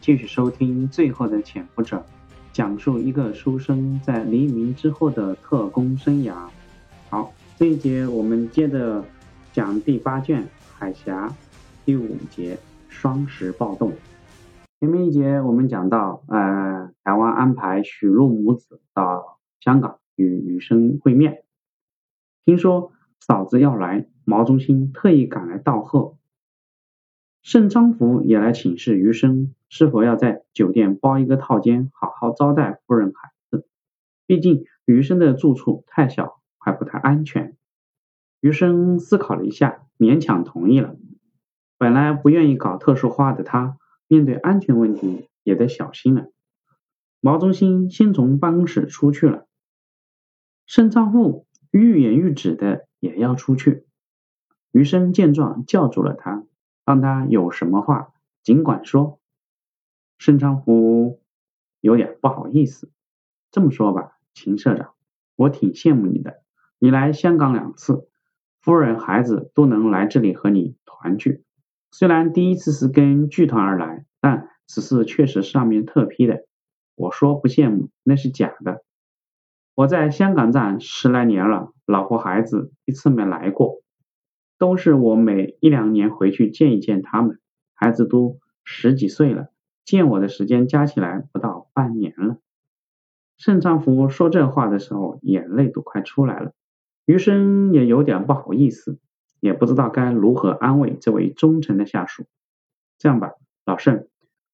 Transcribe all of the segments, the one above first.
继续收听《最后的潜伏者》，讲述一个书生在黎明之后的特工生涯。好，这一节我们接着讲第八卷《海峡》第五节“双十暴动”。前面一节我们讲到，呃，台湾安排许禄母子到香港与余生会面，听说嫂子要来，毛中心特意赶来道贺。盛昌福也来请示余生，是否要在酒店包一个套间，好好招待夫人孩子。毕竟余生的住处太小，还不太安全。余生思考了一下，勉强同意了。本来不愿意搞特殊化的他，面对安全问题也得小心了。毛中心先从办公室出去了，盛昌富欲言欲止的也要出去。余生见状，叫住了他。让他有什么话尽管说。盛昌福有点不好意思，这么说吧，秦社长，我挺羡慕你的。你来香港两次，夫人孩子都能来这里和你团聚。虽然第一次是跟剧团而来，但此事确实上面特批的。我说不羡慕，那是假的。我在香港站十来年了，老婆孩子一次没来过。都是我每一两年回去见一见他们，孩子都十几岁了，见我的时间加起来不到半年了。盛昌福说这话的时候，眼泪都快出来了。余生也有点不好意思，也不知道该如何安慰这位忠诚的下属。这样吧，老盛，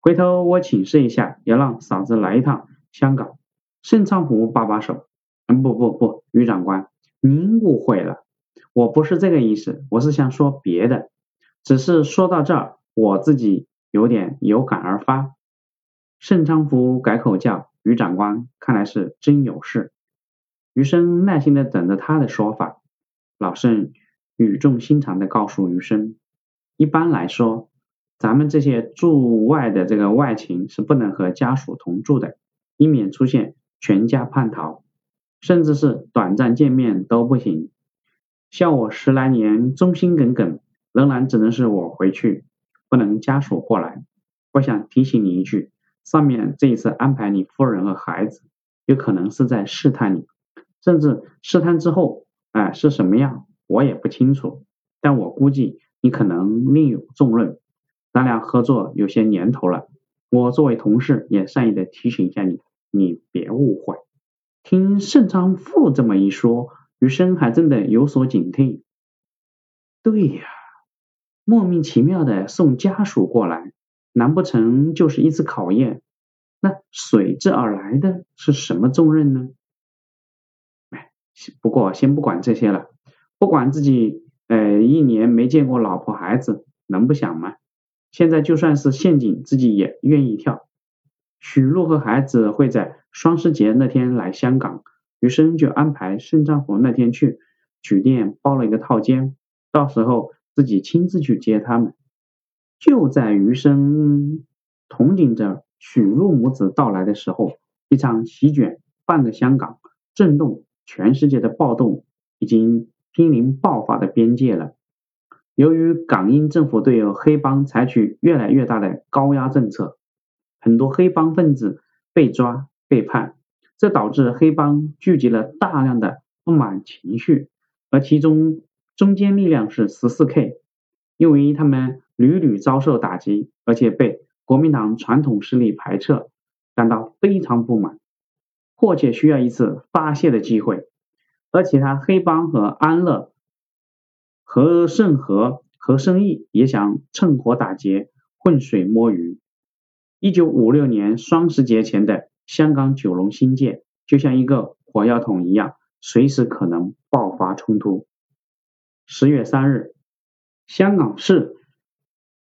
回头我请示一下，也让嫂子来一趟香港。盛昌福把把手，嗯，不不不，余长官，您误会了。我不是这个意思，我是想说别的。只是说到这儿，我自己有点有感而发。盛昌福改口叫于长官，看来是真有事。余生耐心的等着他的说法。老盛语重心长的告诉余生，一般来说，咱们这些驻外的这个外勤是不能和家属同住的，以免出现全家叛逃，甚至是短暂见面都不行。像我十来年忠心耿耿，仍然只能是我回去，不能家属过来。我想提醒你一句，上面这一次安排你夫人和孩子，有可能是在试探你，甚至试探之后，哎是什么样，我也不清楚。但我估计你可能另有重任。咱俩合作有些年头了，我作为同事也善意的提醒一下你，你别误会。听盛昌富这么一说。余生还真的有所警惕。对呀，莫名其妙的送家属过来，难不成就是一次考验？那随之而来的是什么重任呢？哎，不过先不管这些了，不管自己呃一年没见过老婆孩子，能不想吗？现在就算是陷阱，自己也愿意跳。许露和孩子会在双十节那天来香港。余生就安排盛昌福那天去酒店包了一个套间，到时候自己亲自去接他们。就在余生憧憬着许禄母子到来的时候，一场席卷半个香港、震动全世界的暴动已经濒临爆发的边界了。由于港英政府对黑帮采取越来越大的高压政策，很多黑帮分子被抓被判。这导致黑帮聚集了大量的不满情绪，而其中中坚力量是十四 K，因为他们屡屡遭受打击，而且被国民党传统势力排斥，感到非常不满，迫切需要一次发泄的机会。而其他黑帮和安乐、和盛和、和生义也想趁火打劫、浑水摸鱼。一九五六年双十节前的。香港九龙新界就像一个火药桶一样，随时可能爆发冲突。十月三日，香港市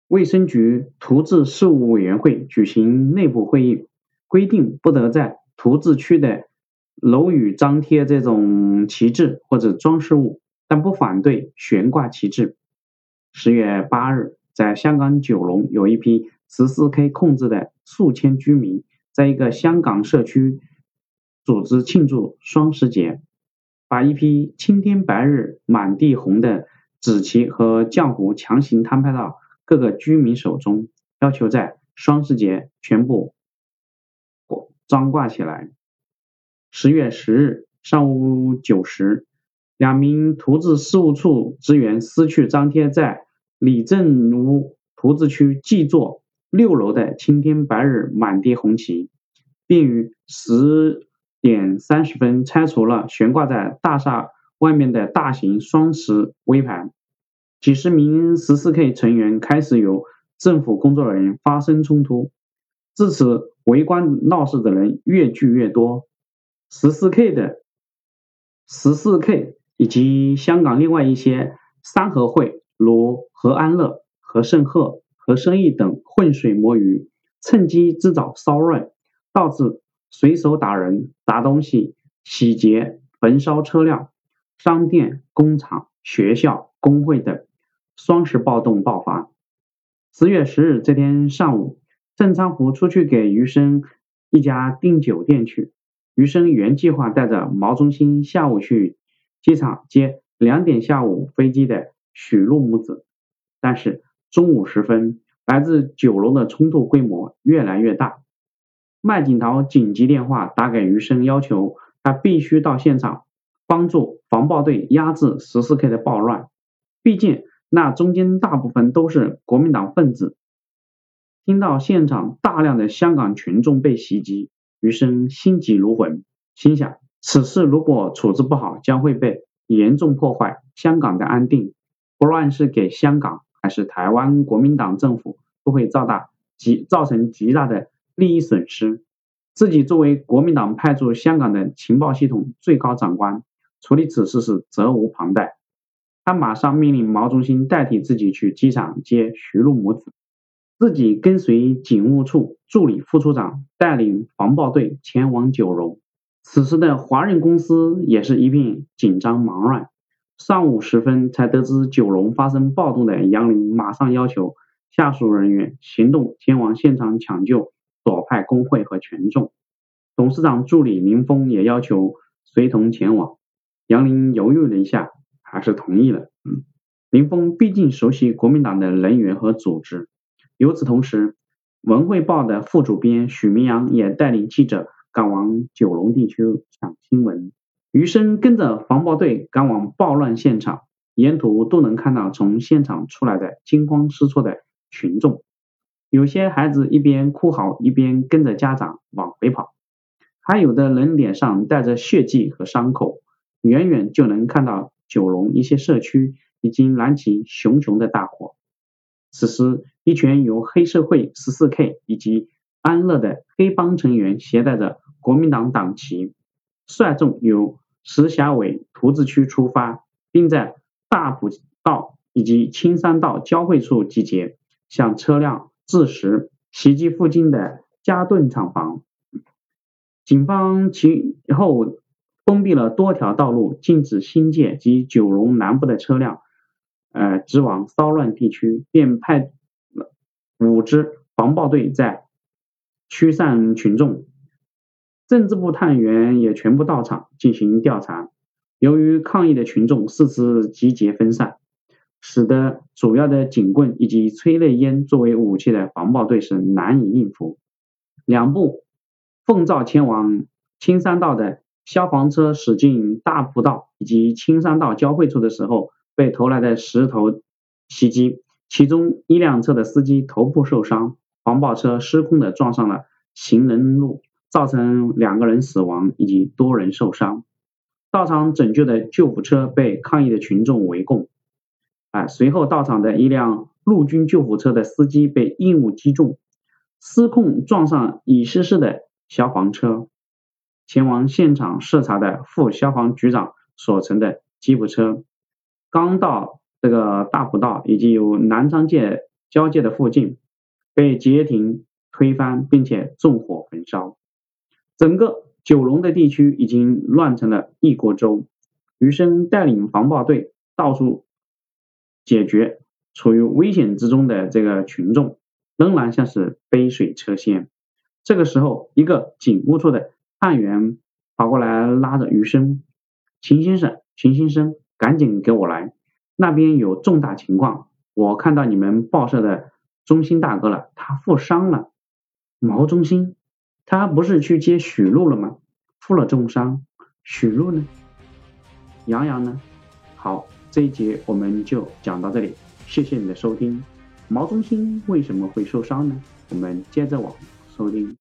卫生局图治事务委员会举行内部会议，规定不得在图治区的楼宇张贴这种旗帜或者装饰物，但不反对悬挂旗帜。十月八日，在香港九龙有一批十四 K 控制的数千居民。在一个香港社区组织庆祝双十节，把一批青天白日满地红的紫旗和浆糊强行摊派到各个居民手中，要求在双十节全部张挂起来。十月十日上午九时，两名图字事务处职员撕去张贴在李正屋图字区 G 座六楼的“青天白日满地红旗”，并于十点三十分拆除了悬挂在大厦外面的大型双十微盘。几十名十四 K 成员开始与政府工作人员发生冲突，至此围观闹事的人越聚越多。十四 K 的十四 K 以及香港另外一些三合会，如和安乐、和盛鹤、和生意等浑水摸鱼，趁机制造骚乱，导致随手打人、砸东西、洗劫、焚烧车辆、商店、工厂、学校、工会等。双十暴动爆发。十月十日这天上午，郑昌湖出去给余生一家订酒店去。余生原计划带着毛中心下午去机场接两点下午飞机的许露母子，但是中午时分，来自九龙的冲突规模越来越大。麦景涛紧急电话打给余生，要求他必须到现场帮助防暴队压制十四 K 的暴乱，毕竟。那中间大部分都是国民党分子。听到现场大量的香港群众被袭击，余生心急如焚，心想此事如果处置不好，将会被严重破坏香港的安定。不论是给香港还是台湾国民党政府，都会造大极造成极大的利益损失。自己作为国民党派驻香港的情报系统最高长官，处理此事是责无旁贷。他马上命令毛中心代替自己去机场接徐璐母子，自己跟随警务处助理副处长带领防暴队前往九龙。此时的华润公司也是一片紧张忙乱。上午时分才得知九龙发生暴动的杨林，马上要求下属人员行动前往现场抢救左派工会和群众。董事长助理林峰也要求随同前往。杨林犹豫了一下。还是同意了。林峰毕竟熟悉国民党的人员和组织。与此同时，《文汇报》的副主编许明阳也带领记者赶往九龙地区抢新闻。余生跟着防暴队赶往暴乱现场，沿途都能看到从现场出来的惊慌失措的群众，有些孩子一边哭嚎，一边跟着家长往回跑，还有的人脸上带着血迹和伤口，远远就能看到。九龙一些社区已经燃起熊熊的大火。此时，一群由黑社会十四 K 以及安乐的黑帮成员携带着国民党党旗，率众由石峡尾图字区出发，并在大埔道以及青山道交汇处集结，向车辆致实，袭击附近的嘉顿厂房。警方其后。封闭了多条道路，禁止新界及九龙南部的车辆，呃，直往骚乱地区，便派了五支防暴队在驱散群众。政治部探员也全部到场进行调查。由于抗议的群众四次集结分散，使得主要的警棍以及催泪烟作为武器的防暴队是难以应付。两部奉召前往青山道的。消防车驶进大埔道以及青山道交汇处的时候，被投来的石头袭击，其中一辆车的司机头部受伤，防暴车失控的撞上了行人路，造成两个人死亡以及多人受伤。到场拯救的救护车被抗议的群众围攻，啊，随后到场的一辆陆军救护车的司机被硬物击中，失控撞上已失事的消防车。前往现场视察的副消防局长所乘的吉普车，刚到这个大埔道以及有南昌界交界的附近，被截停推翻，并且纵火焚烧。整个九龙的地区已经乱成了一锅粥。余生带领防暴队到处解决处于危险之中的这个群众，仍然像是杯水车薪。这个时候，一个警务处的。探员跑过来拉着余生，秦先生，秦先生，赶紧给我来，那边有重大情况。我看到你们报社的中心大哥了，他负伤了。毛中心，他不是去接许露了吗？负了重伤，许露呢？杨洋呢？好，这一节我们就讲到这里，谢谢你的收听。毛中心为什么会受伤呢？我们接着往收听。